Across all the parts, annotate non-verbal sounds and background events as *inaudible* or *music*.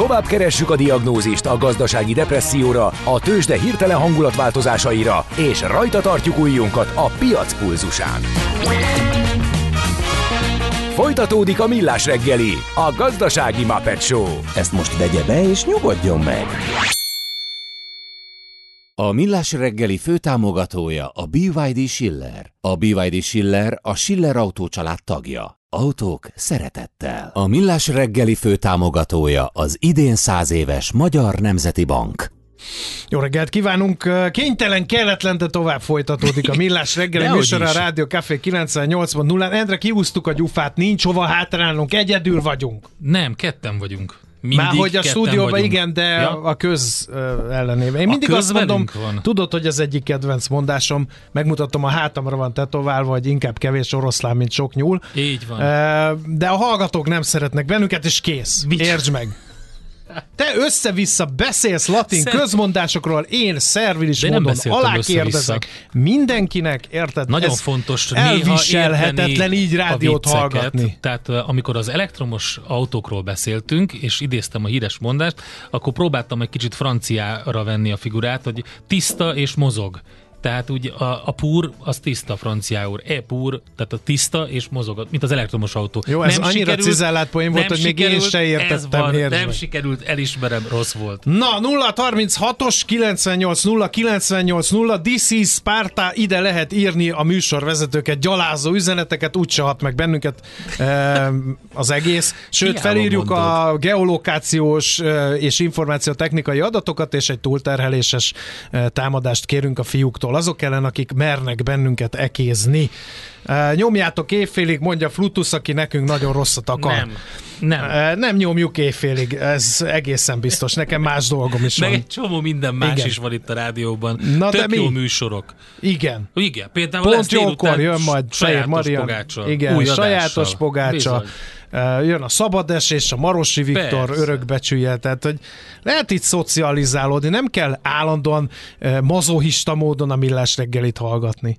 Tovább keressük a diagnózist a gazdasági depresszióra, a tőzsde hirtelen hangulatváltozásaira, és rajta tartjuk ujjunkat a piac pulzusán. Folytatódik a Millás reggeli, a gazdasági Muppet Show. Ezt most vegye be és nyugodjon meg! A Millás reggeli főtámogatója a BYD Schiller. A BYD Schiller a Schiller Autó család tagja. Autók szeretettel. A Millás reggeli főtámogatója az idén száz éves Magyar Nemzeti Bank. Jó reggelt kívánunk! Kénytelen, kelletlen, de tovább folytatódik a Millás reggeli *laughs* műsor a. Rádió Café 98.0. Endre, kiúztuk a gyufát, nincs hova hátrálnunk, egyedül vagyunk. Nem, ketten vagyunk. Mindig Már hogy a stúdióban vagyunk. igen, de Ja. a köz ellenében. Én A mindig azt mondom, van. tudod, hogy az egyik kedvenc mondásom, megmutatom a hátamra van tetoválva, hogy inkább kevés oroszlán, mint sok nyúl. Így van. De a hallgatók nem szeretnek bennünket, és kész. Mit? Értsd meg! Te össze-vissza beszélsz latin Szer- közmondásokról, én szervilis De módon alákérdezek mindenkinek, érted? Nagyon Ez fontos elviselhetetlen így rádiót vicceket. hallgatni. Tehát amikor az elektromos autókról beszéltünk, és idéztem a híres mondást, akkor próbáltam egy kicsit franciára venni a figurát, hogy tiszta és mozog. Tehát úgy a, a púr, az tiszta franciául. E púr, tehát a tiszta és mozog, mint az elektromos autó. Jó, ez annyira cizellált poén volt, nem hogy még én sikerült, se értettem, van, nem meg. sikerült, elismerem, rossz volt. Na, 036-os 98 0 98 0 This is Sparta, ide lehet írni a műsorvezetőket, gyalázó üzeneteket, úgyse hat meg bennünket az egész. Sőt, Hiába felírjuk a mondod. geolokációs e, és információtechnikai adatokat, és egy túlterheléses támadást kérünk a fiúktól, azok ellen, akik mernek bennünket ekézni. Nyomjátok évfélig, mondja Flutus, aki nekünk nagyon rosszat akar. Nem, nem. Nem nyomjuk éjfélig, ez egészen biztos. Nekem más dolgom is Meg van. egy csomó minden más Igen. is van itt a rádióban. Na, de Tök mi? jó műsorok. Igen. Igen, például Pont jókor jön majd Fehér pogácsa, Igen, új sajátos adással. pogácsa. Bizony. Jön a Szabades és a Marosi Viktor Persze. örökbecsülje, tehát hogy lehet itt szocializálódni, nem kell állandóan mazohista módon a millás reggelit hallgatni.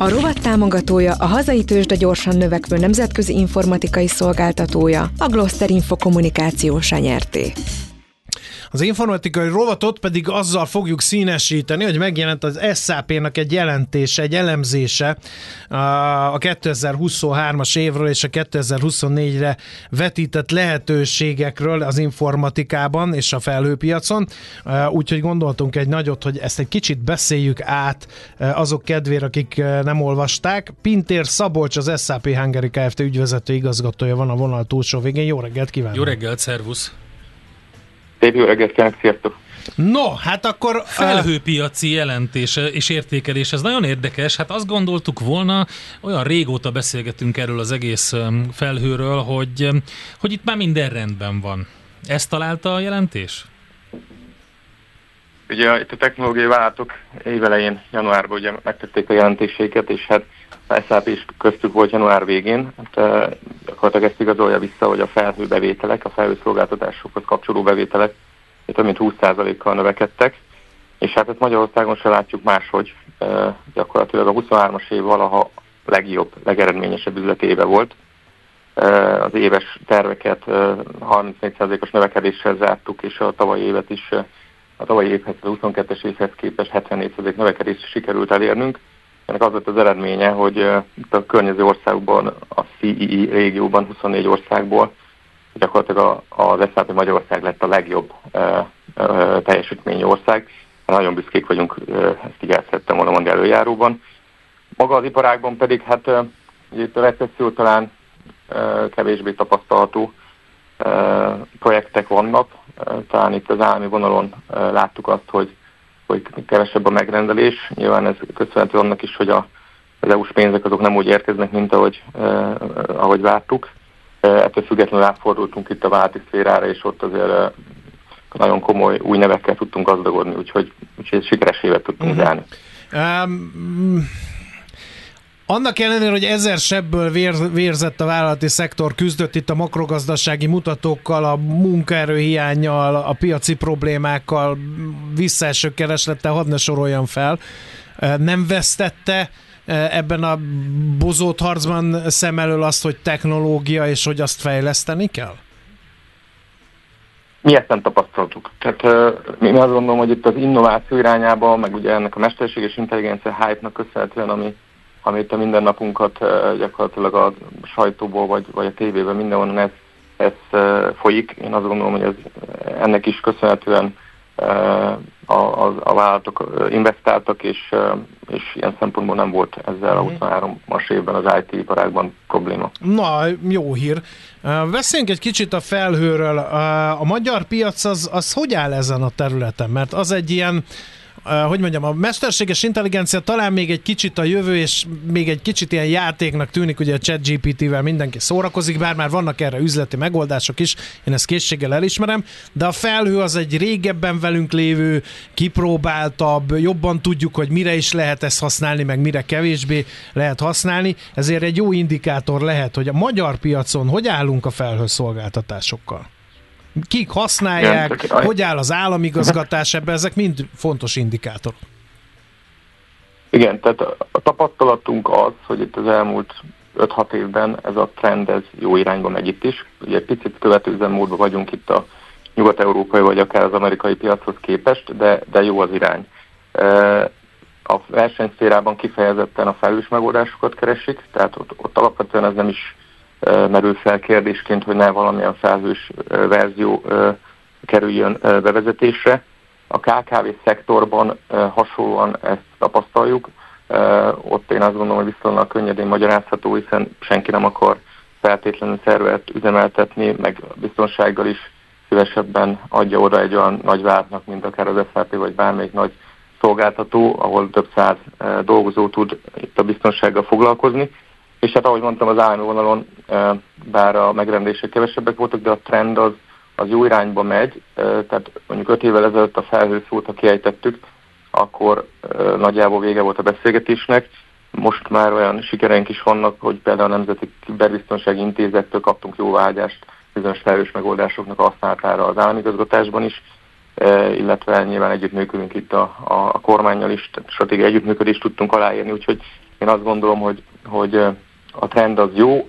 A rovat támogatója a hazai tőzsde gyorsan növekvő nemzetközi informatikai szolgáltatója, a Gloster Info kommunikációs nyerté. Az informatikai rovatot pedig azzal fogjuk színesíteni, hogy megjelent az SAP-nak egy jelentése, egy elemzése a 2023-as évről és a 2024-re vetített lehetőségekről az informatikában és a felhőpiacon. Úgyhogy gondoltunk egy nagyot, hogy ezt egy kicsit beszéljük át azok kedvére, akik nem olvasták. Pintér Szabolcs, az SAP Hungary Kft. ügyvezető igazgatója van a vonal túlsó végén. Jó reggelt kívánok! Jó reggelt, szervusz! Szép jó reggelt kívánok, sziasztok! No, hát akkor... Felhőpiaci jelentése és értékelés, ez nagyon érdekes. Hát azt gondoltuk volna, olyan régóta beszélgetünk erről az egész felhőről, hogy, hogy itt már minden rendben van. Ezt találta a jelentés? Ugye itt a technológiai vállalatok évelején, januárban ugye megtették a jelentéseiket, és hát a SAP is köztük volt január végén. Hát, gyakorlatilag ezt igazolja vissza, hogy a felhőbevételek, a felhőszolgáltatásokhoz kapcsoló bevételek több mint 20%-kal növekedtek, és hát ezt Magyarországon se látjuk máshogy. Gyakorlatilag a 23-as év valaha legjobb, legeredményesebb üzleti éve volt. Az éves terveket eh, 34%-os növekedéssel zártuk, és a tavalyi évet is a tavalyi évhez, a 22-es évhez képest 74% növekedést sikerült elérnünk. Ennek az volt az eredménye, hogy itt a környező országokban, a CEE régióban, 24 országból gyakorlatilag az SAP Magyarország lett a legjobb teljesítményű ország. Nagyon büszkék vagyunk, ezt így el volna mondani előjáróban. Maga az iparágban pedig, hát ugye itt a recesszió talán kevésbé tapasztalható, projektek vannak. Talán itt az állami vonalon láttuk azt, hogy, hogy kevesebb a megrendelés. Nyilván ez köszönhető annak is, hogy a, az EU-s pénzek azok nem úgy érkeznek, mint ahogy, uh, ahogy vártuk. Uh, ettől függetlenül átfordultunk itt a válti szférára, és ott azért uh, nagyon komoly új nevekkel tudtunk gazdagodni, úgyhogy, úgyhogy sikeres évet tudtunk uh-huh. zárni. Um, annak ellenére, hogy ezer sebből vér, vérzett a vállalati szektor, küzdött itt a makrogazdasági mutatókkal, a munkaerőhiányjal, a piaci problémákkal, visszaeső kereslettel, hadd ne soroljam fel. Nem vesztette ebben a bozót harcban szem elől azt, hogy technológia és hogy azt fejleszteni kell? Mi ezt nem tapasztaltuk. Tehát uh, én azt gondolom, hogy itt az innováció irányába, meg ugye ennek a mesterséges intelligencia hype-nak köszönhetően, ami, amit a mindennapunkat gyakorlatilag a sajtóból vagy, vagy a tévében mindenhonnan ez, ez folyik. Én azt gondolom, hogy ez ennek is köszönhetően a, a, a vállalatok investáltak, és, és ilyen szempontból nem volt ezzel a 23-as mhm. évben az IT iparágban probléma. Na, jó hír. Beszéljünk egy kicsit a felhőről. A magyar piac az, az hogy áll ezen a területen? Mert az egy ilyen hogy mondjam, a mesterséges intelligencia talán még egy kicsit a jövő, és még egy kicsit ilyen játéknak tűnik, ugye a chat GPT-vel mindenki szórakozik, bár már vannak erre üzleti megoldások is, én ezt készséggel elismerem, de a felhő az egy régebben velünk lévő, kipróbáltabb, jobban tudjuk, hogy mire is lehet ezt használni, meg mire kevésbé lehet használni, ezért egy jó indikátor lehet, hogy a magyar piacon hogy állunk a felhőszolgáltatásokkal kik használják, Igen, hogy áll az államigazgatás ebben, ezek mind fontos indikátorok. Igen, tehát a tapasztalatunk az, hogy itt az elmúlt 5-6 évben ez a trend ez jó irányba megy itt is. Ugye picit követőzem módban vagyunk itt a nyugat-európai vagy akár az amerikai piachoz képest, de, de jó az irány. A versenyszférában kifejezetten a felhős megoldásokat keresik, tehát ott, ott alapvetően ez nem is merül fel kérdésként, hogy ne valamilyen felhős verzió kerüljön bevezetésre. A KKV szektorban hasonlóan ezt tapasztaljuk. Ott én azt gondolom, hogy viszonylag könnyedén magyarázható, hiszen senki nem akar feltétlenül szervet üzemeltetni, meg biztonsággal is szívesebben adja oda egy olyan nagy vállalatnak, mint akár az SAP vagy bármelyik nagy szolgáltató, ahol több száz dolgozó tud itt a biztonsággal foglalkozni. És hát ahogy mondtam, az állami vonalon, bár a megrendések kevesebbek voltak, de a trend az, az jó irányba megy, tehát mondjuk öt évvel ezelőtt a felhőszót, ha kiejtettük, akkor nagyjából vége volt a beszélgetésnek. Most már olyan sikereink is vannak, hogy például a Nemzeti Kiberbiztonsági Intézettől kaptunk jó vágyást bizonyos felhős megoldásoknak használatára az államigazgatásban is, illetve nyilván együttműködünk itt a, a, a kormányjal is, stratégiai együttműködést tudtunk aláírni, úgyhogy én azt gondolom, hogy, hogy a trend az jó,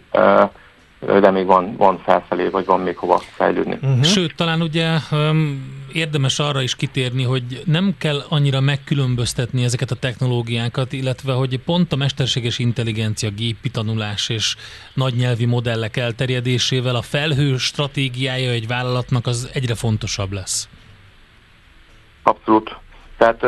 de még van, van felfelé, vagy van még hova fejlődni. Uh-huh. Sőt, talán ugye um, érdemes arra is kitérni, hogy nem kell annyira megkülönböztetni ezeket a technológiákat, illetve hogy pont a mesterséges intelligencia, gépi tanulás és nagy nyelvi modellek elterjedésével a felhő stratégiája egy vállalatnak az egyre fontosabb lesz. Abszolút. Tehát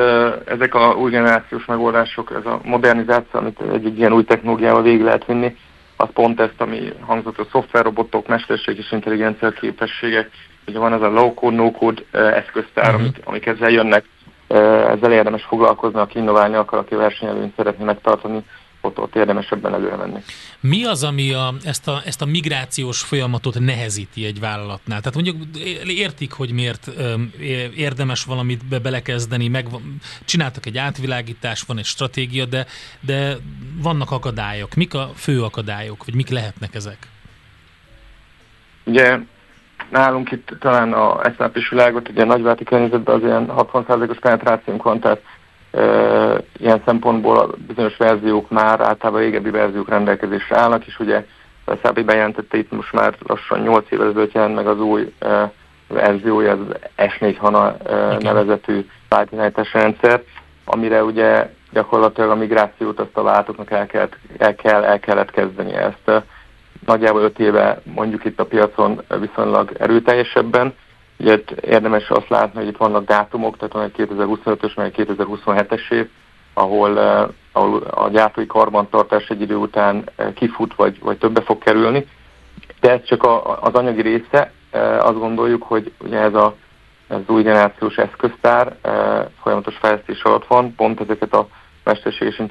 ezek a új generációs megoldások, ez a modernizáció, amit egy, egy ilyen új technológiával végig lehet vinni, az pont ezt, ami hangzott a szoftverrobotok, mesterség és intelligencia képességek, ugye van ez a low-code, no-code eszköztár, uh-huh. amik, amik ezzel jönnek, ezzel érdemes foglalkozni, aki innoválni akar, aki versenyelőnyt szeretné megtartani, ott, ott érdemes ebben előre menni. Mi az, ami a, ezt, a, ezt a migrációs folyamatot nehezíti egy vállalatnál? Tehát mondjuk értik, hogy miért érdemes valamit be belekezdeni, meg csináltak egy átvilágítás, van egy stratégia, de, de vannak akadályok. Mik a fő akadályok, vagy mik lehetnek ezek? Ugye nálunk itt talán a SAP-s világot, ugye a nagyváti környezetben az ilyen 60%-os penetrációnk van, tehát ilyen szempontból a bizonyos verziók már általában régebbi verziók rendelkezésre állnak, és ugye a SAP bejelentette itt most már lassan 8 évvel ezelőtt jelent meg az új verziója, az S4 HANA nevezetű változányítási rendszer, amire ugye gyakorlatilag a migrációt azt a váltóknak el, kellett, el, kell, el kellett kezdeni ezt. Nagyjából 5 éve mondjuk itt a piacon viszonylag erőteljesebben, Ugye érdemes azt látni, hogy itt vannak dátumok, tehát van egy 2025-ös, meg egy 2027-es év, ahol, uh, ahol a gyártói karbantartás egy idő után uh, kifut, vagy, vagy többe fog kerülni. De ez csak a, az anyagi része. Uh, azt gondoljuk, hogy ugye ez a ez az új generációs eszköztár folyamatos fejlesztés alatt van, pont ezeket a mesterséges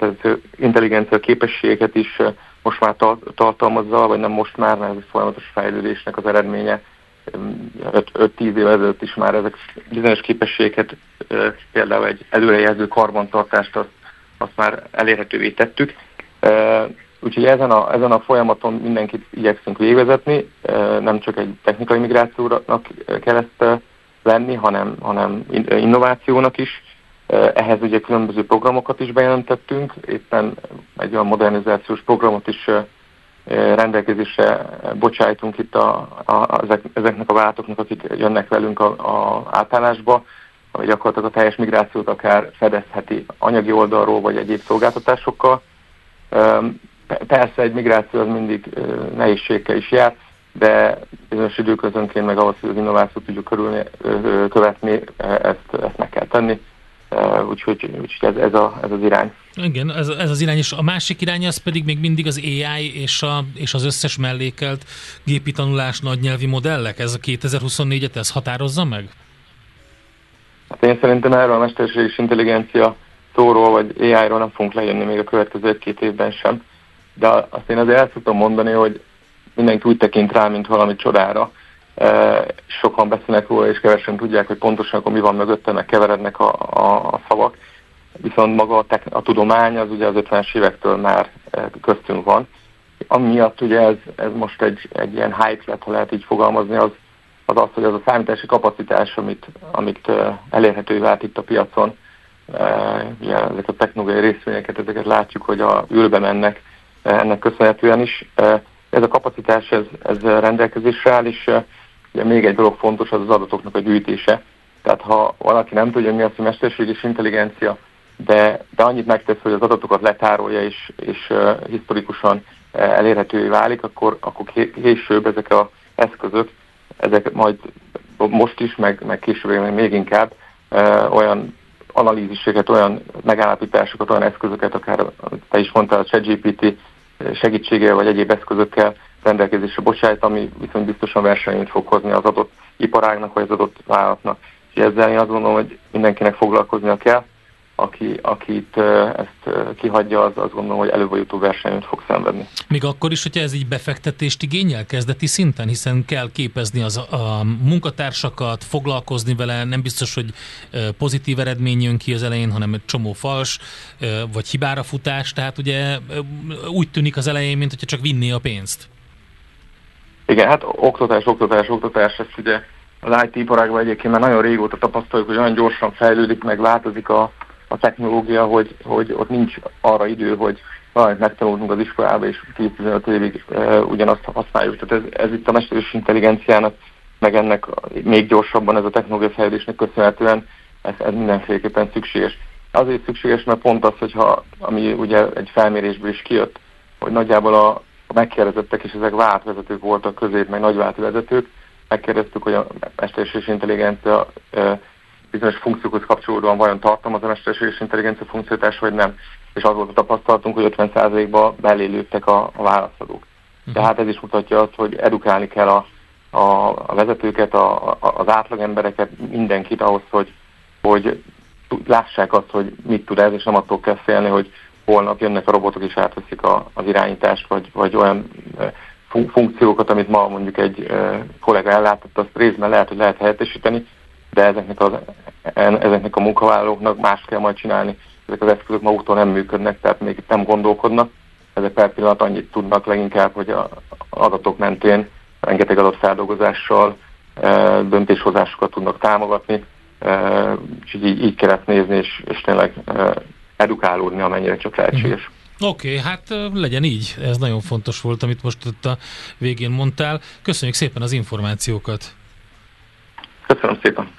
intelligencia képességeket is most már tartalmazza, vagy nem most már, mert ez folyamatos fejlődésnek az eredménye 5-10 év ezelőtt is már ezek bizonyos képességeket, például egy előrejelző karbantartást azt, azt már elérhetővé tettük. Úgyhogy ezen a, ezen a folyamaton mindenkit igyekszünk végvezetni, nem csak egy technikai migrációnak kell ezt lenni, hanem, hanem innovációnak is. Ehhez ugye különböző programokat is bejelentettünk, éppen egy olyan modernizációs programot is rendelkezésre bocsájtunk itt a, a, ezek, ezeknek a váltoknak, akik jönnek velünk a, a átállásba, ami gyakorlatilag a teljes migrációt akár fedezheti anyagi oldalról, vagy egyéb szolgáltatásokkal. Persze egy migráció az mindig nehézségekkel is jár, de bizonyos időközönként meg ahhoz, hogy az innovációt tudjuk körülni, követni, ezt, ezt meg kell tenni. Úgyhogy, úgyhogy ez, ez, a, ez az irány. Igen, ez, ez az irány, és a másik irány az pedig még mindig az AI és, a, és az összes mellékelt gépi tanulás nagynyelvi modellek. Ez a 2024-et ez határozza meg? Hát én szerintem erről a mesterséges intelligencia szóról vagy AI-ról nem fogunk lejönni még a következő egy-két évben sem. De azt én azért el szoktam mondani, hogy mindenki úgy tekint rá, mint valami csodára. Sokan beszélnek róla, és kevesen tudják, hogy pontosan akkor mi van mögötte, meg keverednek a, a, a szavak. Viszont maga a, tek, a tudomány az ugye az 50-es évektől már köztünk van. Amiatt ugye ez, ez most egy, egy ilyen hype lett, ha lehet így fogalmazni, az az, az hogy az a számítási kapacitás, amit, amit elérhetővé vált itt a piacon, ugye ezek a technológiai részvényeket, ezeket látjuk, hogy a űrbe mennek ennek köszönhetően is. Ez a kapacitás, ez, ez rendelkezésre áll, és ugye még egy dolog fontos, az az adatoknak a gyűjtése. Tehát ha valaki nem tudja, mi az, hogy mesterséges intelligencia, de, de annyit megtesz, hogy az adatokat letárolja és, és uh, historikusan uh, elérhetővé válik, akkor, akkor később ezek az eszközök, ezek majd most is, meg, meg később még inkább uh, olyan analíziseket, olyan megállapításokat, olyan eszközöket, akár te is mondtál, a ChatGPT segítségével vagy egyéb eszközökkel rendelkezésre bocsájt, ami viszont biztosan versenyt fog hozni az adott iparágnak vagy az adott vállalatnak. És ezzel én azt gondolom, hogy mindenkinek foglalkoznia kell, aki, akit ezt kihagyja, az azt gondolom, hogy előbb vagy utóbb versenyt fog szenvedni. Még akkor is, hogyha ez így befektetést igényel kezdeti szinten, hiszen kell képezni az, a munkatársakat, foglalkozni vele, nem biztos, hogy pozitív eredmény jön ki az elején, hanem egy csomó fals, vagy hibára futás, tehát ugye úgy tűnik az elején, mint hogyha csak vinné a pénzt. Igen, hát oktatás, oktatás, oktatás, ezt ugye az IT iparágban egyébként már nagyon régóta tapasztaljuk, hogy olyan gyorsan fejlődik, meg változik a, a technológia, hogy, hogy ott nincs arra idő, hogy valamit megtanulunk az iskolába, és 10-15 évig e, ugyanazt használjuk. Tehát ez, ez itt a mesterséges intelligenciának, meg ennek még gyorsabban ez a technológia fejlődésnek köszönhetően ez, ez mindenféleképpen szükséges. Azért szükséges, mert pont az, hogyha, ami ugye egy felmérésből is kijött, hogy nagyjából a, a megkérdezettek, és ezek váltvezetők voltak közép, meg nagyváltó vezetők, megkérdeztük, hogy a mesterséges intelligencia e, bizonyos funkciókhoz kapcsolódóan vajon tartalmaz a mesterséges intelligencia funkciótás, vagy nem. És az volt a tapasztalatunk, hogy 50%-ba belélődtek a, a válaszadók. Uh-huh. Tehát ez is mutatja azt, hogy edukálni kell a, a, a vezetőket, a, a, az átlagembereket, mindenkit ahhoz, hogy, hogy lássák azt, hogy mit tud ez, és nem attól kell félni, hogy holnap jönnek a robotok és átveszik a, az irányítást, vagy, vagy olyan funkciókat, amit ma mondjuk egy kollega ellátott, azt részben lehet, hogy lehet helyettesíteni, de ezeknek, az, ezeknek a munkavállalóknak más kell majd csinálni. Ezek az eszközök maguktól nem működnek, tehát még nem gondolkodnak. Ezek per pillanat annyit tudnak leginkább, hogy a adatok mentén rengeteg adatfeldolgozással e, döntéshozásokat tudnak támogatni, e, és így, így kell ezt nézni, és, és tényleg e, edukálódni, amennyire csak lehetséges. Oké, okay, hát legyen így. Ez nagyon fontos volt, amit most ott a végén mondtál. Köszönjük szépen az információkat. Köszönöm szépen.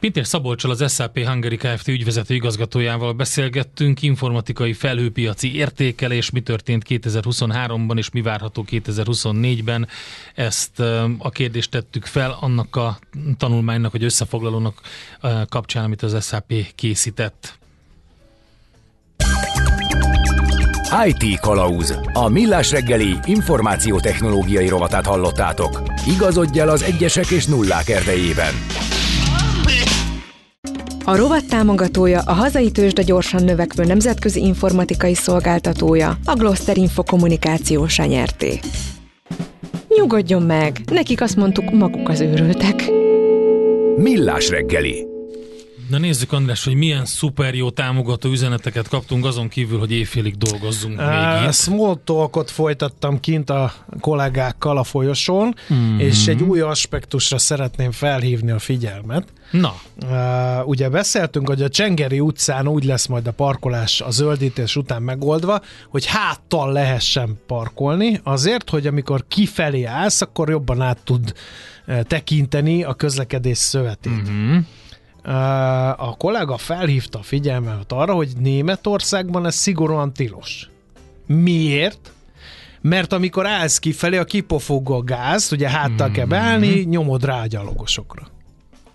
Pintér Szabolcsal az SAP Hungary Kft. ügyvezető igazgatójával beszélgettünk, informatikai felhőpiaci értékelés, mi történt 2023-ban és mi várható 2024-ben. Ezt a kérdést tettük fel annak a tanulmánynak, vagy összefoglalónak kapcsán, amit az SAP készített. IT Kalauz. A millás reggeli információtechnológiai rovatát hallottátok. Igazodj el az egyesek és nullák erdejében. A rovat támogatója a hazai tőzsde gyorsan növekvő nemzetközi informatikai szolgáltatója, a Gloster Info kommunikáció nyerté. Nyugodjon meg, nekik azt mondtuk, maguk az őrültek. Millás reggeli. Na nézzük, András, hogy milyen szuper jó támogató üzeneteket kaptunk, azon kívül, hogy éjfélig dolgozzunk uh, még itt. Small talkot folytattam kint a kollégákkal a folyosón, mm-hmm. és egy új aspektusra szeretném felhívni a figyelmet. Na. Uh, ugye beszéltünk, hogy a Csengeri utcán úgy lesz majd a parkolás a zöldítés után megoldva, hogy háttal lehessen parkolni, azért, hogy amikor kifelé állsz, akkor jobban át tud uh, tekinteni a közlekedés szövetét. Mm-hmm. A kollega felhívta a figyelmet arra, hogy Németországban ez szigorúan tilos. Miért? Mert amikor állsz kifelé, a kipofogó a gáz, ugye háttal mm-hmm. kell beállni, nyomod rá a gyalogosokra.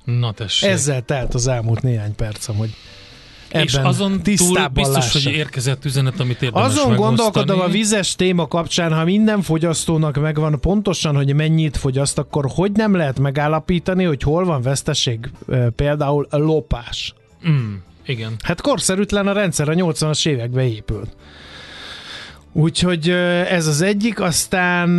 Na tessék. Ezzel telt az elmúlt néhány percem, hogy és azon túl biztos, hogy érkezett üzenet, amit érdemes Azon gondolkodom a vizes téma kapcsán, ha minden fogyasztónak megvan pontosan, hogy mennyit fogyaszt, akkor hogy nem lehet megállapítani, hogy hol van veszteség, például a lopás. Mm, igen. Hát korszerűtlen a rendszer, a 80-as években épült. Úgyhogy ez az egyik, aztán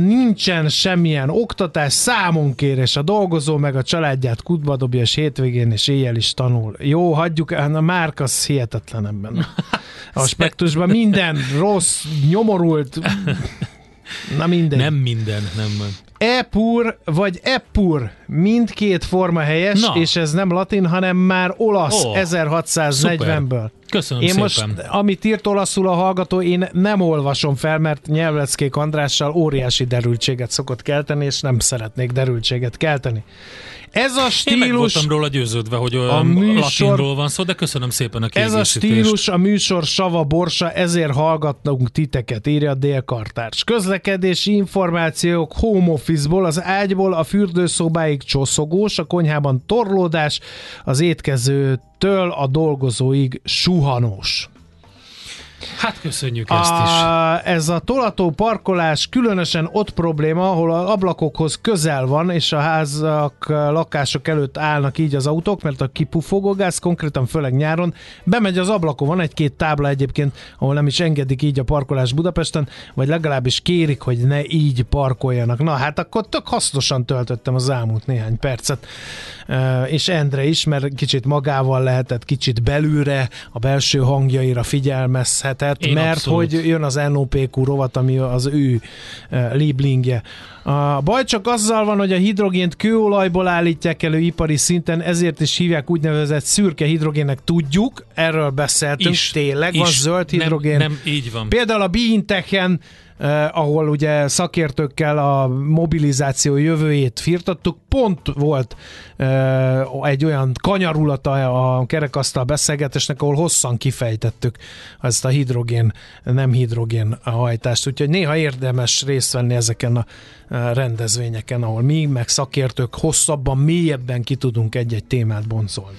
nincsen semmilyen oktatás, számonkérés, a dolgozó meg a családját kutba dobja, és hétvégén és éjjel is tanul. Jó, hagyjuk, hát a márk az hihetetlen ebben a *laughs* aspektusban. Minden rossz, nyomorult, na minden. Nem minden, nem. Epur vagy Epur, mindkét forma helyes, Na. és ez nem latin, hanem már olasz oh, 1640-ből. Köszönöm én szépen. most, amit írt olaszul a hallgató, én nem olvasom fel, mert nyelvleckék Andrással óriási derültséget szokott kelteni, és nem szeretnék derültséget kelteni. Ez a stílus... Én meg voltam róla győződve, hogy a műsor, latinról van szó, de köszönöm szépen a Ez a stílus, a műsor sava borsa, ezért hallgatnunk titeket, írja a délkartárs. Közlekedési információk home office-ból, az ágyból a fürdőszobáig csoszogós, a konyhában torlódás, az étkezőtől a dolgozóig suhanós. Hát köszönjük ezt is. Ez a tolató parkolás különösen ott probléma, ahol az ablakokhoz közel van, és a házak, lakások előtt állnak így az autók, mert a kipufogó gáz konkrétan főleg nyáron bemegy az ablakon. Van egy-két tábla egyébként, ahol nem is engedik így a parkolás Budapesten, vagy legalábbis kérik, hogy ne így parkoljanak. Na hát akkor tök hasznosan töltöttem az elmúlt néhány percet. És Endre is, mert kicsit magával lehetett, kicsit belülre, a belső hangjaira figyelmezhet érezhetett, Én mert abszolút. hogy jön az NOPQ rovat, ami az ő uh, Lieblingje. A baj csak azzal van, hogy a hidrogént kőolajból állítják elő ipari szinten, ezért is hívják úgynevezett szürke hidrogénnek. Tudjuk, erről beszéltünk, is, tényleg is. van zöld hidrogén. Nem, nem így van. Például a Biinteken eh, ahol ugye szakértőkkel a mobilizáció jövőjét firtattuk, pont volt eh, egy olyan kanyarulata a kerekasztal beszélgetésnek, ahol hosszan kifejtettük ezt a hidrogén, nem hidrogén hajtást, úgyhogy néha érdemes részt venni ezeken a eh, rendezvényeken, ahol mi, meg szakértők hosszabban, mélyebben ki tudunk egy-egy témát boncolni.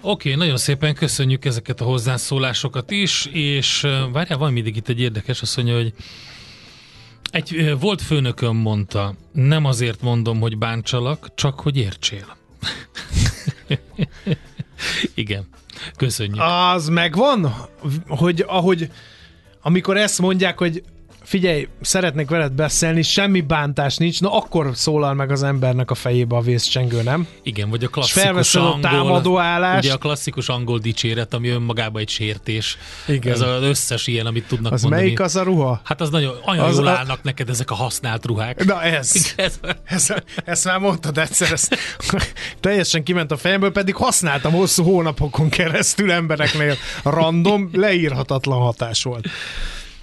Oké, okay, nagyon szépen köszönjük ezeket a hozzászólásokat is, és eh, várjál, van mindig itt egy érdekes, azt mondja, hogy egy volt főnököm mondta, nem azért mondom, hogy bántsalak, csak hogy értsél. *laughs* Igen, köszönjük. Az megvan, hogy ahogy amikor ezt mondják, hogy figyelj, szeretnék veled beszélni, semmi bántás nincs, na akkor szólal meg az embernek a fejébe a vészcsengő, nem? Igen, vagy a klasszikus angol, a támadó állás. Ugye a klasszikus angol dicséret, ami önmagában egy sértés. Igen. Ez az összes ilyen, amit tudnak az mondani. melyik az a ruha? Hát az nagyon, olyan az jól a... állnak neked ezek a használt ruhák. Na ez. *laughs* ez, ez ezt már mondtad egyszer, ez teljesen kiment a fejemből, pedig használtam hosszú hónapokon keresztül embereknél. Random, leírhatatlan hatás volt.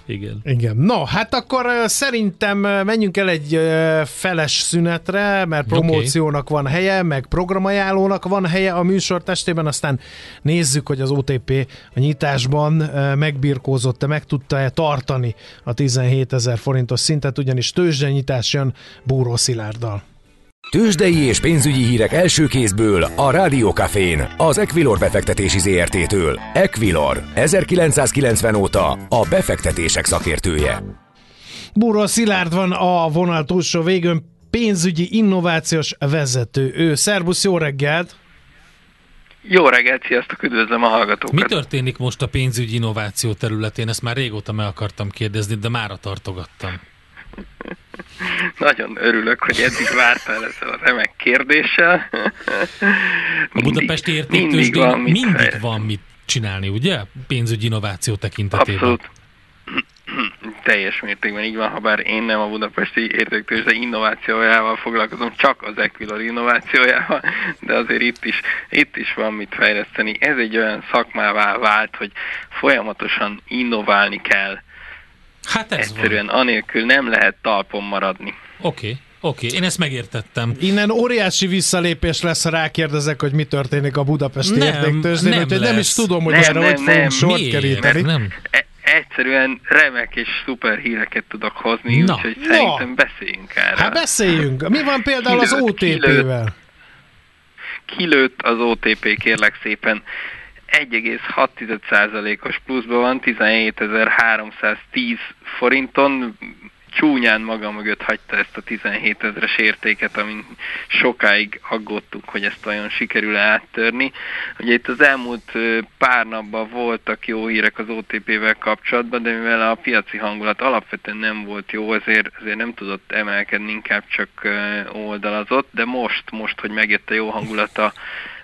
Igen. Igen. No, hát akkor szerintem menjünk el egy feles szünetre, mert promóciónak van helye, meg programajánlónak van helye a műsor testében, aztán nézzük, hogy az OTP a nyitásban megbirkózott-e, meg tudta-e tartani a 17 ezer forintos szintet, ugyanis tőzsdenyítás jön Búró Szilárddal. Tőzsdei és pénzügyi hírek első kézből a Rádiókafén, az Equilor befektetési ZRT-től. Equilor, 1990 óta a befektetések szakértője. Búró Szilárd van a vonal túlsó végön, pénzügyi innovációs vezető. Ő, szervusz, jó reggelt! Jó reggelt, sziasztok, üdvözlöm a hallgatókat! Mi történik most a pénzügyi innováció területén? Ezt már régóta meg akartam kérdezni, de mára tartogattam. Nagyon örülök, hogy eddig vártál ezzel a remek kérdéssel. A budapesti értéktősdén mindig, mindig van mit csinálni, ugye? Pénzügyi innováció tekintetében. Abszolút. Teljes mértékben így van, ha bár én nem a budapesti értéktősde innovációjával foglalkozom, csak az Equilor innovációjával, de azért itt is, itt is van mit fejleszteni. Ez egy olyan szakmává vált, hogy folyamatosan innoválni kell. Hát ez Egyszerűen van. anélkül nem lehet talpon maradni. Oké. Okay. Oké, okay, én ezt megértettem. Innen óriási visszalépés lesz, ha rákérdezek, hogy mi történik a budapesti értéktőzsdén, úgyhogy nem is tudom, hogy nem, erre nem, hogy fogunk sort keríteni. Nem. E- egyszerűen remek és szuper híreket tudok hozni, Na. úgyhogy Na. szerintem beszéljünk erről. Hát beszéljünk. Mi van például kilőtt, az OTP-vel? Kilőtt az OTP, kérlek szépen. 1,6%-os pluszban van, 17.310 forinton, csúnyán maga mögött hagyta ezt a 17 ezeres értéket, amin sokáig aggódtuk, hogy ezt olyan sikerül áttörni. Ugye itt az elmúlt pár napban voltak jó hírek az OTP-vel kapcsolatban, de mivel a piaci hangulat alapvetően nem volt jó, ezért, ezért nem tudott emelkedni, inkább csak oldalazott, de most, most, hogy megjött a jó hangulata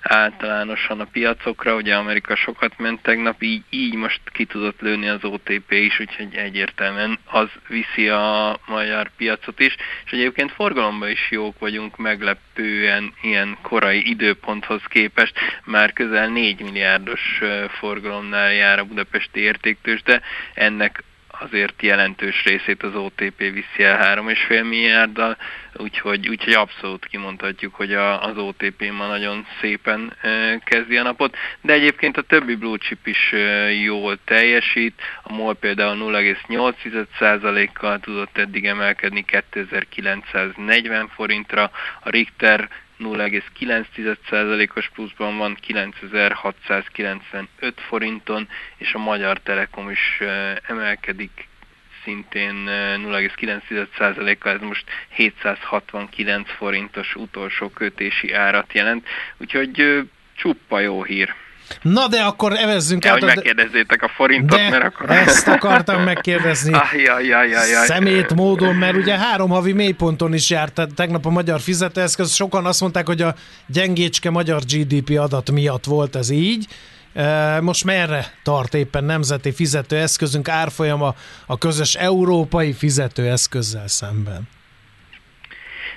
általánosan a piacokra, ugye Amerika sokat ment tegnap, így, így most ki tudott lőni az OTP is, úgyhogy egyértelműen az viszi a magyar piacot is, és egyébként forgalomban is jók vagyunk meglepően ilyen korai időponthoz képest, már közel 4 milliárdos forgalomnál jár a budapesti értéktős, de ennek azért jelentős részét az OTP viszi el 3,5 milliárddal, úgyhogy, úgyhogy abszolút kimondhatjuk, hogy a, az OTP ma nagyon szépen kezdi a napot, de egyébként a többi blue chip is jól teljesít, a MOL például 0,8%-kal tudott eddig emelkedni 2940 forintra, a Richter 0,9%-os pluszban van 9695 forinton, és a Magyar Telekom is emelkedik szintén 0,9%-kal, ez most 769 forintos utolsó kötési árat jelent, úgyhogy csuppa jó hír. Na de akkor evezzünk ja, át. Hogy megkérdezzétek a forintot, de mert akkor... ezt akartam megkérdezni. ah, jaj, jaj, jaj, jaj. Szemét módon, mert ugye három havi mélyponton is járt tegnap a magyar fizetőeszköz. Sokan azt mondták, hogy a gyengécske magyar GDP adat miatt volt ez így. Most merre tart éppen nemzeti fizetőeszközünk árfolyama a közös európai fizetőeszközzel szemben?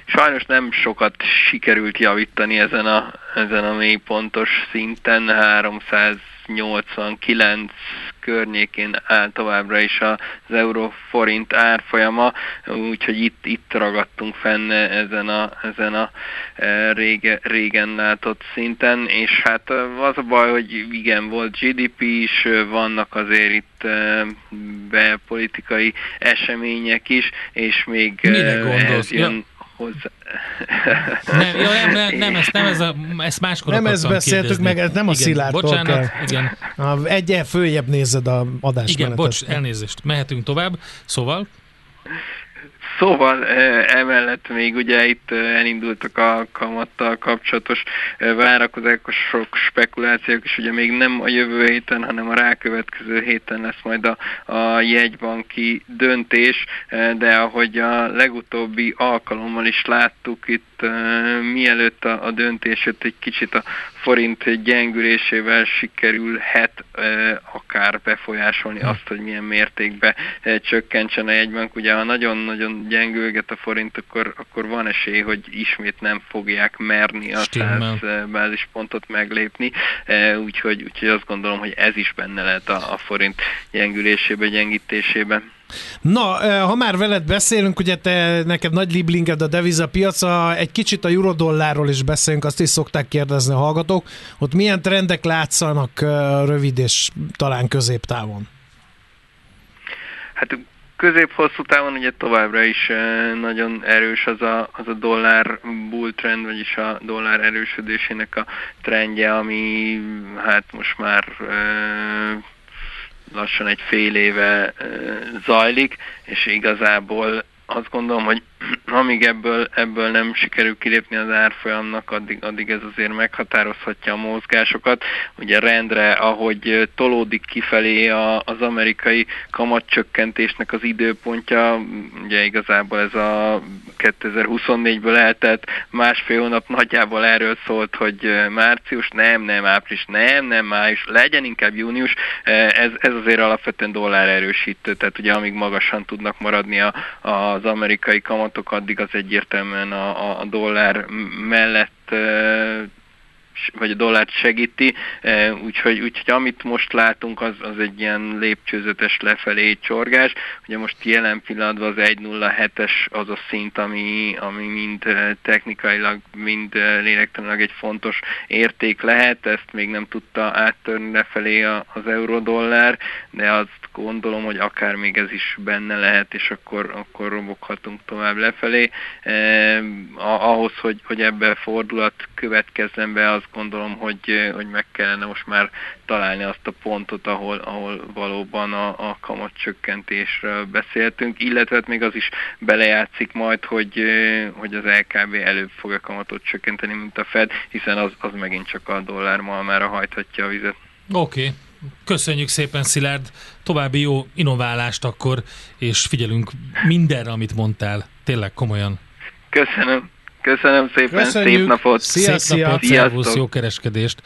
Sajnos nem sokat sikerült javítani ezen a, ezen a mélypontos szinten, 389 környékén áll továbbra is az euró-forint árfolyama, úgyhogy itt, itt ragadtunk fenn ezen a, ezen a e, rége, régen látott szinten, és hát az a baj, hogy igen, volt GDP is, vannak azért itt e, belpolitikai események is, és még Mire e, gondolsz? jön, ja hozzá. Nem, jó, nem, nem, nem, ezt, nem ez a, ezt máskor Nem ezt beszéltük kérdezni. meg, ez nem a igen, Szilárdtól bocsánat, kell. Igen. Egy följebb nézed a adásmenetet. Igen, bocs, elnézést. Mehetünk tovább. Szóval? Szóval emellett még ugye itt elindultak a kamattal kapcsolatos várakozások, spekulációk, és ugye még nem a jövő héten, hanem a rákövetkező héten lesz majd a, a jegybanki döntés, de ahogy a legutóbbi alkalommal is láttuk, itt mielőtt a, a döntés jött egy kicsit a forint gyengülésével sikerülhet akár befolyásolni hm. azt, hogy milyen mértékben csökkentsen a jegybank. Ugye ha nagyon-nagyon gyengülget a forint, akkor, akkor van esély, hogy ismét nem fogják merni a 100 bázispontot meglépni, úgyhogy, úgyhogy azt gondolom, hogy ez is benne lehet a, a forint gyengülésébe, gyengítésében. Na, ha már veled beszélünk, ugye te, neked nagy liblinged a devizapiaca, egy kicsit a eurodollárról is beszélünk, azt is szokták kérdezni a hallgatók. Ott milyen trendek látszanak rövid és talán középtávon? Hát közép-hosszú távon ugye továbbra is nagyon erős az a, az a dollár bull trend, vagyis a dollár erősödésének a trendje, ami hát most már lassan egy fél éve zajlik, és igazából azt gondolom, hogy amíg ebből, ebből nem sikerül kilépni az árfolyamnak, addig, addig ez azért meghatározhatja a mozgásokat. Ugye rendre, ahogy tolódik kifelé a, az amerikai kamatcsökkentésnek az időpontja, ugye igazából ez a 2024-ből eltelt másfél hónap nagyjából erről szólt, hogy március, nem, nem, április, nem, nem, május, legyen inkább június, ez, ez azért alapvetően dollár erősítő, tehát ugye amíg magasan tudnak maradni a, az amerikai kamatok, addig az egyértelműen a, a dollár mellett vagy a dollárt segíti, úgyhogy, úgyhogy amit most látunk, az, az egy ilyen lépcsőzetes lefelé csorgás. Ugye most jelen pillanatban az 1.07-es az a szint, ami, ami mind technikailag, mind lélektanilag egy fontos érték lehet, ezt még nem tudta áttörni lefelé az euró-dollár, de azt gondolom, hogy akár még ez is benne lehet, és akkor, akkor roboghatunk tovább lefelé. Eh, ahhoz, hogy, hogy ebbe fordulat következzen be, azt gondolom, hogy, hogy meg kellene most már találni azt a pontot, ahol, ahol valóban a, a kamatcsökkentésről beszéltünk, illetve hát még az is belejátszik majd, hogy, hogy az LKB előbb fog a kamatot csökkenteni, mint a Fed, hiszen az, az megint csak a dollár malmára hajthatja a vizet. Oké, okay. Köszönjük szépen, Szilárd. További jó innoválást akkor, és figyelünk mindenre, amit mondtál. Tényleg komolyan. Köszönöm. Köszönöm szépen, Köszönjük. szép napot. Szia, szép napot, szia. szervusz, jó kereskedést.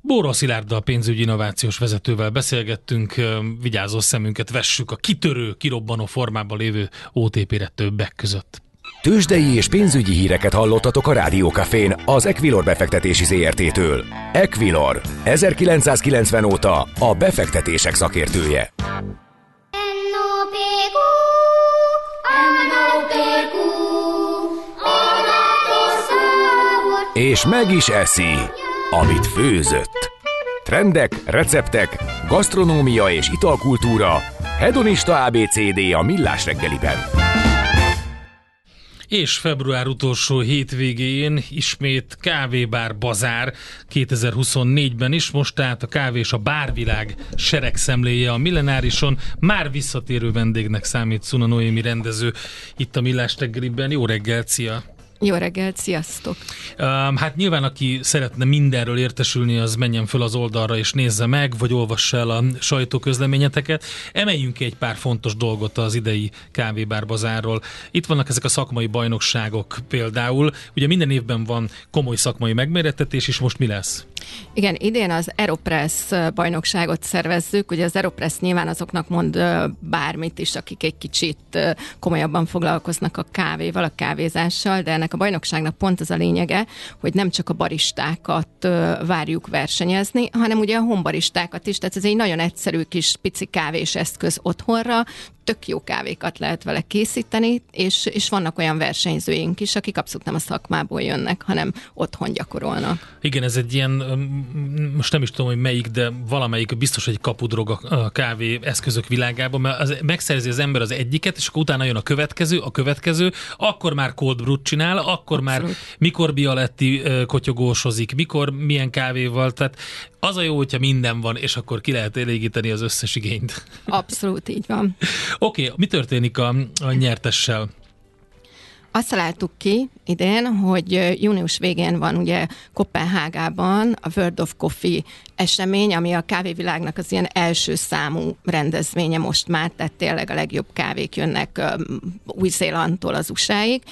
Bóró Szilárddal pénzügyi innovációs vezetővel beszélgettünk, vigyázó szemünket vessük a kitörő, kirobbanó formában lévő OTP-re többek között. Tőzsdei és pénzügyi híreket hallottatok a Rádiókafén az Equilor befektetési ZRT-től. Equilor, 1990 óta a befektetések szakértője. És meg is eszi, amit főzött. Trendek, receptek, gasztronómia és italkultúra, hedonista ABCD a millás reggeliben és február utolsó hétvégén ismét kávébár bazár 2024-ben is, most tehát a kávé és a bárvilág seregszemléje a millenárison, már visszatérő vendégnek számít Szuna Noémi rendező itt a Millás reggeliben. Jó reggelt, szia! Jó reggelt, sziasztok! Um, hát nyilván, aki szeretne mindenről értesülni, az menjen föl az oldalra és nézze meg, vagy olvassa el a sajtóközleményeteket. Emeljünk ki egy pár fontos dolgot az idei kávébárbazárról. Itt vannak ezek a szakmai bajnokságok például. Ugye minden évben van komoly szakmai megmérettetés, és most mi lesz? Igen, idén az Aeropress bajnokságot szervezzük. Ugye az Aeropress nyilván azoknak mond bármit is, akik egy kicsit komolyabban foglalkoznak a kávéval, a kávézással, de ennek a bajnokságnak pont az a lényege, hogy nem csak a baristákat várjuk versenyezni, hanem ugye a honbaristákat is, tehát ez egy nagyon egyszerű kis pici kávés eszköz otthonra, tök jó kávékat lehet vele készíteni, és, és vannak olyan versenyzőink is, akik abszolút nem a szakmából jönnek, hanem otthon gyakorolnak. Igen, ez egy ilyen, most nem is tudom, hogy melyik, de valamelyik biztos egy kapudrog a kávé eszközök világában, mert az, megszerzi az ember az egyiket, és akkor utána jön a következő, a következő, akkor már cold brew csinál, akkor abszolút. már mikor Bialetti kotyogósozik, mikor milyen kávéval, tehát az a jó, hogyha minden van, és akkor ki lehet elégíteni az összes igényt. Abszolút így van. Oké, okay, mi történik a, a nyertessel? Azt találtuk ki idén, hogy június végén van ugye Kopenhágában a World of Coffee esemény, ami a kávévilágnak az ilyen első számú rendezvénye most már, tehát tényleg a legjobb kávék jönnek Új-Zélandtól az USA-ig,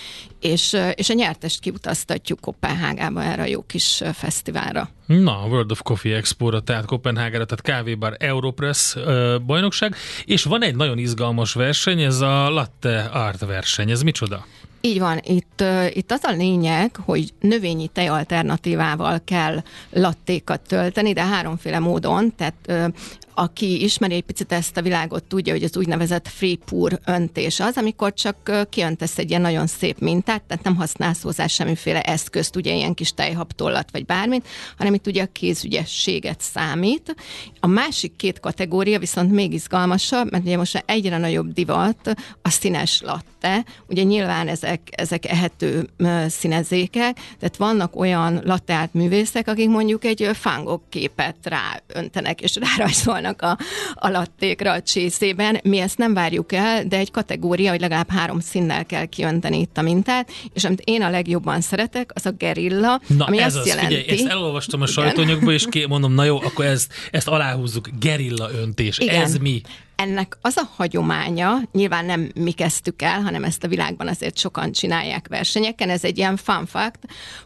és, és a nyertest kiutaztatjuk Kopenhágába erre a jó kis fesztiválra. Na, a World of Coffee Expo-ra, tehát Kopenhágára, tehát Kávébar Europress uh, bajnokság, és van egy nagyon izgalmas verseny, ez a Latte Art verseny. Ez micsoda? Így van, itt, itt az a lényeg, hogy növényi tej alternatívával kell lattékat tölteni, de háromféle módon, tehát aki ismeri egy picit ezt a világot, tudja, hogy az úgynevezett free pour öntés az, amikor csak kiöntesz egy ilyen nagyon szép mintát, tehát nem használsz hozzá semmiféle eszközt, ugye ilyen kis tejhabtollat vagy bármit, hanem itt ugye a kézügyességet számít. A másik két kategória viszont még izgalmasabb, mert ugye most egyre nagyobb divat a színes latte, ugye nyilván ezek, ezek ehető színezékek, tehát vannak olyan latteát művészek, akik mondjuk egy fangok képet ráöntenek és rárajzolnak a, a lattékra a csészében. Mi ezt nem várjuk el, de egy kategória, hogy legalább három színnel kell kiönteni itt a mintát, és amit én a legjobban szeretek, az a gerilla, Na ami ez azt az, jelenti... figyelj, ezt elolvastam a sajtóanyagból, és *laughs* ké, mondom, na jó, akkor ezt, ezt aláhúzzuk, gerilla öntés. Igen. Ez mi? Ennek az a hagyománya, nyilván nem mi kezdtük el, hanem ezt a világban azért sokan csinálják versenyeken, ez egy ilyen fun fact,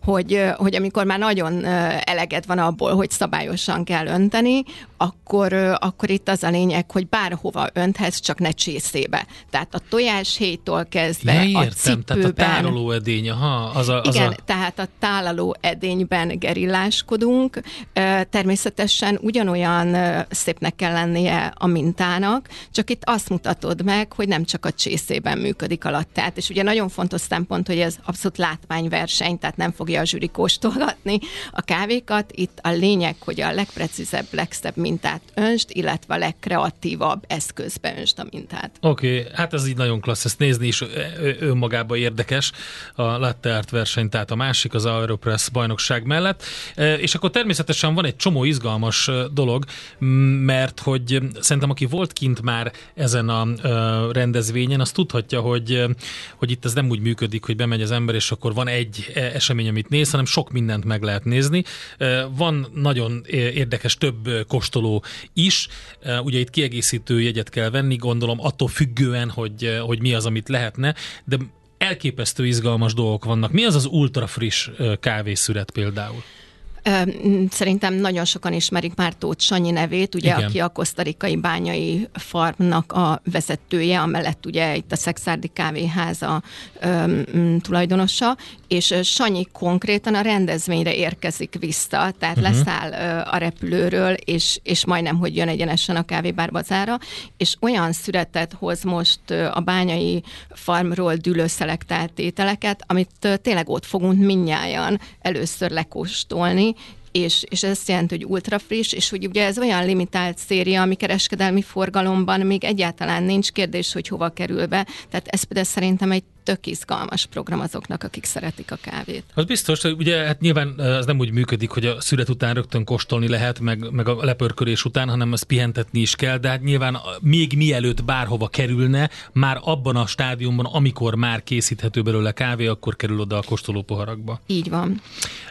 hogy, hogy amikor már nagyon eleged van abból, hogy szabályosan kell önteni, akkor, akkor itt az a lényeg, hogy bárhova önthetsz, csak ne csészébe. Tehát a tojás héjtól kezdve Ja, a értem, cipőben... tehát a tároló edény, aha, az a, az Igen, a... tehát a tálaló edényben gerilláskodunk. Természetesen ugyanolyan szépnek kell lennie a mintának, csak itt azt mutatod meg, hogy nem csak a csészében működik a lattát. És ugye nagyon fontos szempont, hogy ez abszolút látványverseny, tehát nem fogja a zsűri kóstolgatni a kávékat. Itt a lényeg, hogy a legprecízebb, legszebb mintát önst, illetve a legkreatívabb eszközbe önst a mintát. Oké, okay, hát ez így nagyon klassz, ezt nézni is önmagában érdekes, a latte art verseny, tehát a másik az Aeropress bajnokság mellett, és akkor természetesen van egy csomó izgalmas dolog, mert hogy szerintem aki volt kint már ezen a ö, rendezvényen, az tudhatja, hogy, hogy itt ez nem úgy működik, hogy bemegy az ember, és akkor van egy e, esemény, amit néz, hanem sok mindent meg lehet nézni. Van nagyon érdekes több kóstoló is, ugye itt kiegészítő jegyet kell venni, gondolom attól függően, hogy, hogy mi az, amit lehetne, de elképesztő izgalmas dolgok vannak. Mi az az ultra friss ö, kávészüret például? Szerintem nagyon sokan ismerik már Tóth Sanyi nevét, ugye, Igen. Aki a kosztarikai bányai farmnak a vezetője, amellett ugye itt a Szexárdi kávéháza ö, m, tulajdonosa, és Sanyi konkrétan a rendezvényre érkezik vissza, tehát uh-huh. leszáll ö, a repülőről, és, és majdnem, hogy jön egyenesen a kávébárbazára, és olyan szüretet hoz most ö, a bányai farmról dűlő szelektált ételeket, amit ö, tényleg ott fogunk minnyáján először lekóstolni, és, és ez azt jelenti, hogy ultra friss, és hogy ugye ez olyan limitált széria, ami kereskedelmi forgalomban még egyáltalán nincs kérdés, hogy hova kerül be. Tehát ez például szerintem egy tök izgalmas program azoknak, akik szeretik a kávét. Az biztos, hogy ugye hát nyilván ez nem úgy működik, hogy a szület után rögtön kóstolni lehet, meg, meg a lepörkölés után, hanem ezt pihentetni is kell, de hát nyilván még mielőtt bárhova kerülne, már abban a stádiumban, amikor már készíthető belőle kávé, akkor kerül oda a kóstoló poharakba. Így van.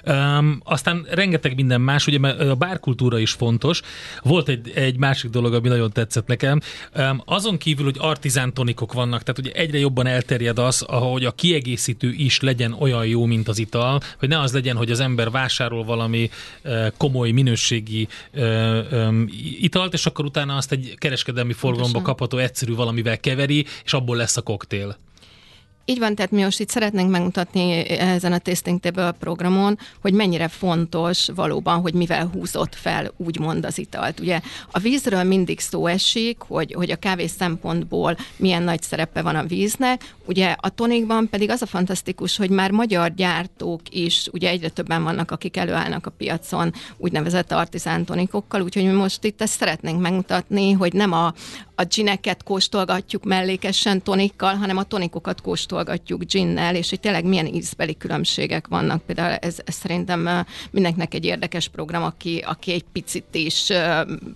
Um, aztán rengeteg minden más, ugye mert a bárkultúra is fontos. Volt egy, egy másik dolog, ami nagyon tetszett nekem. Um, azon kívül, hogy artizán tonikok vannak, tehát ugye egyre jobban elterjed az, ahogy a kiegészítő is legyen olyan jó, mint az ital, hogy ne az legyen, hogy az ember vásárol valami uh, komoly minőségi um, italt, és akkor utána azt egy kereskedelmi forgalomba kapható egyszerű valamivel keveri, és abból lesz a koktél. Így van, tehát mi most itt szeretnénk megmutatni ezen a Tasting Table programon, hogy mennyire fontos valóban, hogy mivel húzott fel úgymond az italt. Ugye a vízről mindig szó esik, hogy, hogy a kávé szempontból milyen nagy szerepe van a víznek, ugye a tonikban pedig az a fantasztikus, hogy már magyar gyártók is, ugye egyre többen vannak, akik előállnak a piacon úgynevezett artizán tonikokkal, úgyhogy mi most itt ezt szeretnénk megmutatni, hogy nem a, a gineket kóstolgatjuk mellékesen tonikkal, hanem a tonikokat kóstolgatjuk ginnel, és hogy tényleg milyen ízbeli különbségek vannak. Például ez, ez szerintem mindenkinek egy érdekes program, aki, aki egy picit is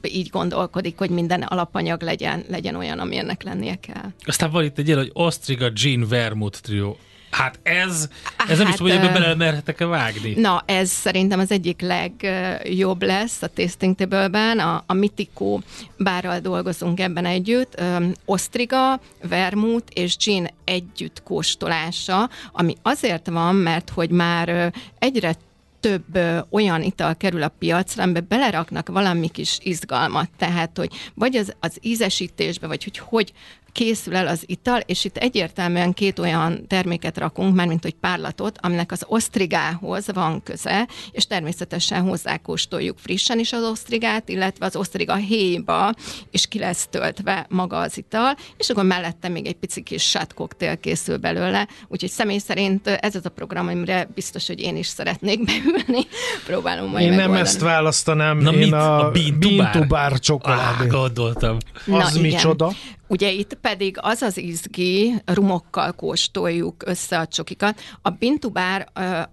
így gondolkodik, hogy minden alapanyag legyen, legyen olyan, ami ennek lennie kell. Aztán van itt egy ilyen, hogy Ostriga Gin Vermouth Trio. Hát ez, ez nem is Hát, tudom, hogy ebbe belemerhetek-e vágni. Na, ez szerintem az egyik legjobb lesz a Tasting Table-ben. A, a Mitico bárral dolgozunk ebben együtt. Öm, Ostriga, Vermouth és Gin együtt kóstolása, ami azért van, mert hogy már egyre több ö, olyan ital kerül a piacra, amiben beleraknak valami kis izgalmat, tehát, hogy vagy az, az ízesítésbe, vagy hogy hogy készül el az ital, és itt egyértelműen két olyan terméket rakunk, mármint hogy párlatot, aminek az osztrigához van köze, és természetesen hozzákóstoljuk frissen is az osztrigát, illetve az osztriga héjba, és ki lesz töltve maga az ital, és akkor mellette még egy pici kis shot cocktail készül belőle, úgyhogy személy szerint ez az a program, amire biztos, hogy én is szeretnék *laughs* beülni. Próbálom majd Én nem megoldani. ezt választanám, Na én mit? a, A Bean to Bar? Bean Bar Ah, gondoltam. Az igen. micsoda? Ugye itt pedig az az izgi, rumokkal kóstoljuk össze a csokikat. A bintubár,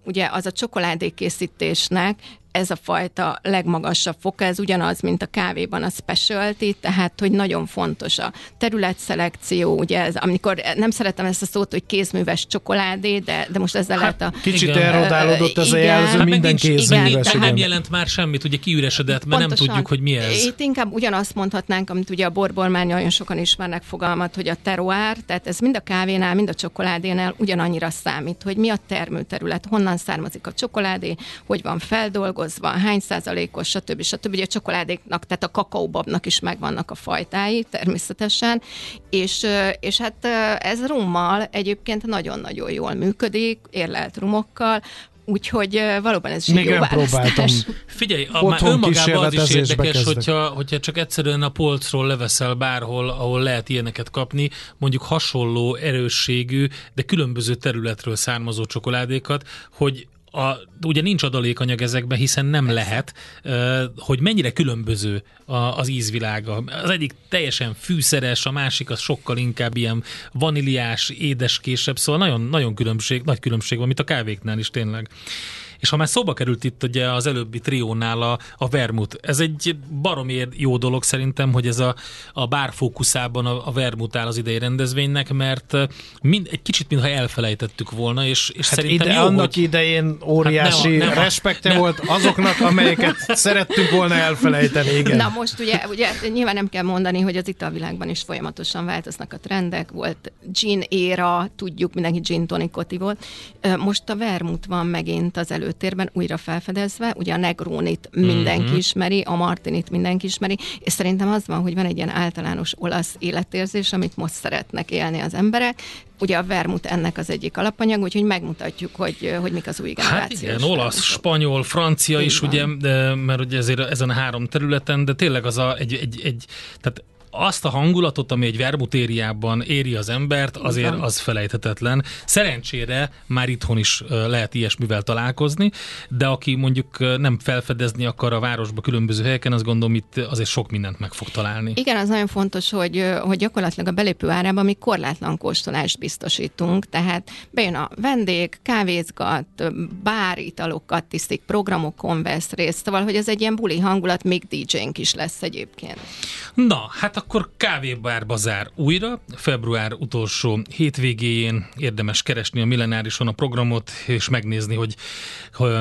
ugye az a csokoládékészítésnek ez a fajta legmagasabb foka, ez ugyanaz, mint a kávéban a specialty, tehát hogy nagyon fontos a területszelekció, ugye ez, amikor nem szeretem ezt a szót, hogy kézműves csokoládé, de, de most ezzel hát, lehet a... Kicsit erodálódott ez a jelző, Hát minden kézműves. igen, igen. nem jelent már semmit, ugye kiüresedett, mert nem tudjuk, hogy mi ez. Itt inkább ugyanazt mondhatnánk, amit ugye a borbormány nagyon sokan ismernek fogalmat, hogy a terroár, tehát ez mind a kávénál, mind a csokoládénál ugyanannyira számít, hogy mi a termőterület, honnan származik a csokoládé, hogy van feldolgozva, hány százalékos, stb. stb. Ugye a csokoládéknak, tehát a kakaóbabnak is megvannak a fajtái természetesen, és, és hát ez rummal egyébként nagyon-nagyon jól működik, érlelt rumokkal, Úgyhogy valóban ez is egy Még jó nem választás. próbáltam. Figyelj, a, már önmagában az is érdekes, hogyha, hogyha csak egyszerűen a polcról leveszel bárhol, ahol lehet ilyeneket kapni, mondjuk hasonló erősségű, de különböző területről származó csokoládékat, hogy a, ugye nincs adalékanyag ezekben, hiszen nem lehet, hogy mennyire különböző az ízvilága. Az egyik teljesen fűszeres, a másik az sokkal inkább ilyen vaníliás, édeskésebb, szóval nagyon, nagyon különbség, nagy különbség van, mint a kávéknál is tényleg. És ha már szóba került itt ugye az előbbi triónál a, a vermut, ez egy baromér jó dolog szerintem, hogy ez a, a bár fókuszában a, a vermut áll az idei rendezvénynek, mert mind, egy kicsit mintha elfelejtettük volna, és, és Hát szerintem ide, jó, annak hogy... idején óriási Hát nem a- nem a- respekte nem- volt azoknak, amelyeket *laughs* szerettünk volna elfelejteni, igen. Na most ugye, ugye nyilván nem kell mondani, hogy az italvilágban is folyamatosan változnak a trendek, volt gin éra, tudjuk, mindenki gin tonicot volt. Most a vermut van megint az előtérben újra felfedezve, ugye a negrónit mindenki Mhm. ismeri, a martinit mindenki ismeri, és szerintem az van, hogy van egy ilyen általános olasz életérzés, amit most szeretnek élni az emberek, Ugye a vermut ennek az egyik alapanyag, úgyhogy megmutatjuk, hogy, hogy mik az új Hát generációs igen, olasz, spanyol, francia Így is, van. ugye, de, mert ugye ezért ezen a három területen, de tényleg az a, egy, egy, egy tehát azt a hangulatot, ami egy vermutériában éri az embert, azért az felejthetetlen. Szerencsére már itthon is lehet ilyesmivel találkozni, de aki mondjuk nem felfedezni akar a városba különböző helyeken, azt gondolom itt azért sok mindent meg fog találni. Igen, az nagyon fontos, hogy, hogy gyakorlatilag a belépő árában mi korlátlan kóstolást biztosítunk, tehát bejön a vendég, kávézgat, ö, bár italokat tisztik, programokon vesz részt, szóval, hogy ez egy ilyen buli hangulat, még DJ-nk is lesz egyébként. Na, hát akkor kávébár bazár újra, február utolsó hétvégéjén érdemes keresni a millenárison a programot, és megnézni, hogy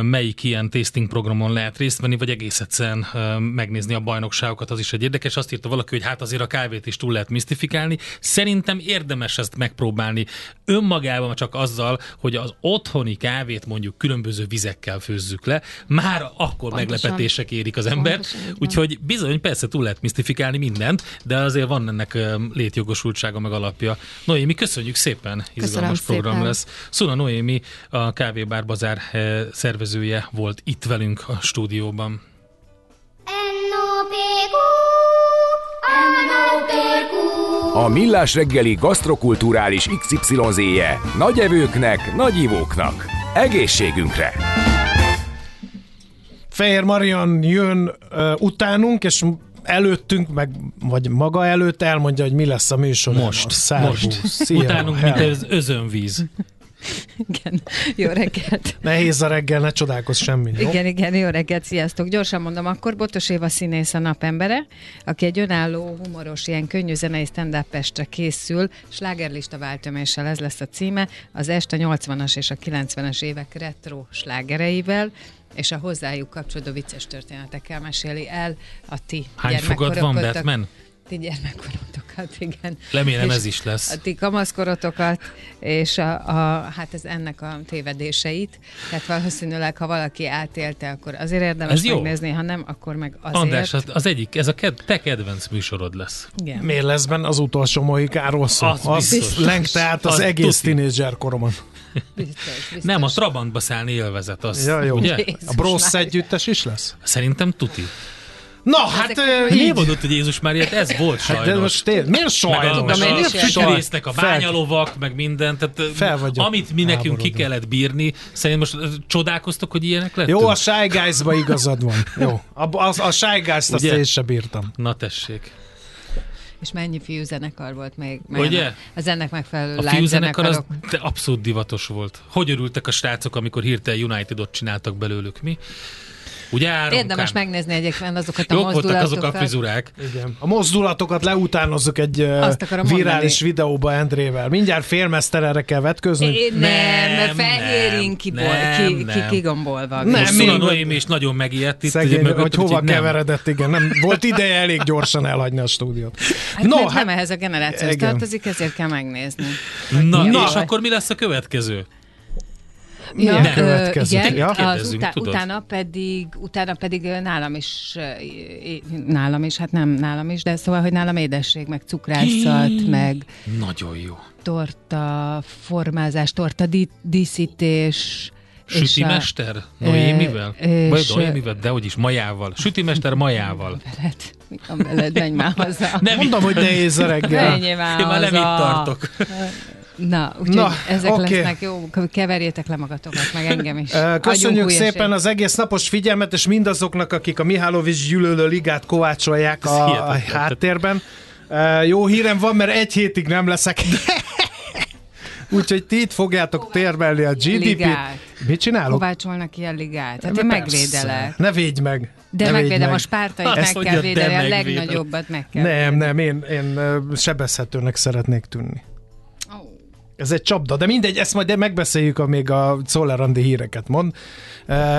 melyik ilyen tasting programon lehet részt venni, vagy egész egyszerűen megnézni a bajnokságokat, az is egy érdekes. Azt írta valaki, hogy hát azért a kávét is túl lehet misztifikálni. Szerintem érdemes ezt megpróbálni önmagában csak azzal, hogy az otthoni kávét mondjuk különböző vizekkel főzzük le, már akkor Pontosan. meglepetések érik az embert. Van. Úgyhogy bizony, persze túl lehet misztifikálni mindent, de azért van ennek létjogosultsága meg alapja. Noémi, köszönjük szépen, izgalmas szépen. program lesz. Szuna Noémi, a Kávébár Bazár szervezője volt itt velünk a stúdióban. A Millás reggeli gasztrokulturális XYZ-je nagy evőknek, nagy ivóknak. Egészségünkre! Fehér Marian jön uh, utánunk, és előttünk, meg, vagy maga előtt elmondja, hogy mi lesz a műsor. Most, most. Szia, Utánunk, mint az özönvíz. Igen, jó reggelt. Nehéz a reggel, ne csodálkozz semmi, jó? Igen, igen, jó reggelt, sziasztok. Gyorsan mondom, akkor Botos Éva színész a napembere, aki egy önálló, humoros, ilyen könnyű zenei stand készül, slágerlista váltöméssel ez lesz a címe, az este 80-as és a 90-es évek retro slágereivel, és a hozzájuk kapcsolódó vicces történetekkel meséli el a ti Hány fogad van, Batman? Ti gyermekkorotokat, igen. Remélem ez is lesz. A ti kamaszkorotokat, és a, a, hát ez ennek a tévedéseit. Tehát valószínűleg, ha valaki átélte, akkor azért érdemes Ez jó. megnézni, ha nem, akkor meg azért. András, az, az egyik, ez a ked, te kedvenc műsorod lesz. Igen. Miért lesz benne az utolsó mohikáról szó? Az Az, biztos. lengte át az, Az egész tuti. tínédzser koromon. Biztos, biztos. Nem, a Trabantba szállni élvezet, az, Ja, jó. ugye? Jézus A Brossz együttes is lesz? Szerintem tuti. Na, hát Miért így. mondod, hogy Jézus Mária, ez volt Hát sajnos. de most tényleg, miért meg a, sajnos? meg a miért süterésznek a Fel- bányalovak, meg minden, tehát Fel vagyok amit mi nekünk ki kellett bírni, szerintem most csodálkoztok, hogy ilyenek lettünk? Jó, a Shy Guys-ba igazad van. Jó. A, a, a Shy Guys-t azt én sem bírtam. Na tessék. És mennyi fiú zenekar volt még? Ugye? Az ennek megfelelő A fiúzenekar az lányzenekarok. de abszolút divatos volt. Hogy örültek a srácok, amikor hirtelen United-ot csináltak belőlük, mi? Ugye áramkán? Érdemes megnézni egyébként azokat a Jók voltak mozdulatokat. azok a frizurák. Igen. A mozdulatokat leutánozzuk egy virális mondani. videóba Endrével. Mindjárt félmesztelenre kell vetközni. É, nem, Nem, fehér nem, inkiból, nem, ki, ki, nem. kigombolva. Nem, még- is nagyon megijedt itt. Szegény, mögöttem, hogy hova nem. keveredett, igen. Nem, volt ideje elég gyorsan elhagyni a stúdiót. Hát no, nem ehhez a generációhoz tartozik, ezért kell megnézni. Na, Na. és akkor mi lesz a következő? Milyen ö, következő? igen, Ja? az utá- tudod? utána pedig, utána pedig nálam is, nálam is, hát nem nálam is, de szóval, hogy nálam édesség, meg cukrászat, meg Nagyon jó. torta formázás, torta di- díszítés. és a- Sütimester? Noémivel? és- Vagy Noémivel? De hogy is, majával. Sütimester majával. Veled, mi van veled, menj már haza. *laughs* Nem Mondom, hogy nehéz a reggel. Menjél már Én már nem itt tartok. Na, úgyhogy Na, ezek okay. lesznek jó, keverjétek le magatokat, meg engem is. Köszönjük szépen az egész napos figyelmet, és mindazoknak, akik a Mihálovics gyűlölő ligát kovácsolják Ez a, a hihetetlen. háttérben. Ö, Jó hírem van, mert egy hétig nem leszek. *laughs* Úgyhogy ti itt fogjátok térmelni a GDP-t. Mit csinálok? Kovácsolnak ilyen ligát. Hát én megvédelek. Ne védj meg. De ne megvédem védj a meg. spártait, meg kell de védeni, a legnagyobbat meg kell Nem, védeni. nem, én, én sebezhetőnek szeretnék tűnni. Ez egy csapda, de mindegy, ezt majd megbeszéljük, amíg a Czollerandi híreket mond.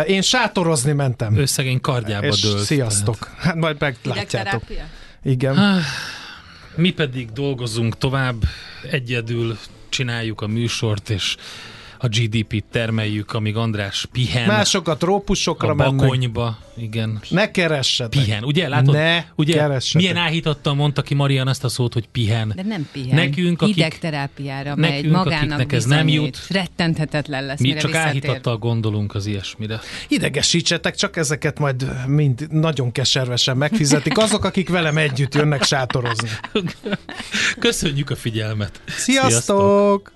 Én sátorozni mentem. Ő szegény kardjába és dőlt. sziasztok. Hát majd meglátjátok. Igen. Mi pedig dolgozunk tovább, egyedül csináljuk a műsort, és a GDP-t termeljük, amíg András pihen Mások a trópusokra a mennek. bakonyba. Igen. Ne keressetek. Pihen, ugye? Látod? Ne ugye? keressetek. Milyen áhítattal mondta ki Marian azt a szót, hogy pihen. De nem pihen. Nekünk, akik- Hidegterápiára nekünk, megy, magának akiknek ez nem jut. Rettenthetetlen lesz, Mi mire csak áhítattal gondolunk az ilyesmire. Idegesítsetek, csak ezeket majd mind nagyon keservesen megfizetik azok, akik velem együtt jönnek sátorozni. *laughs* Köszönjük a figyelmet! Sziasztok!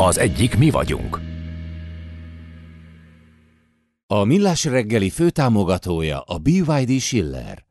Az egyik mi vagyunk. A Millás reggeli főtámogatója a BYD Schiller.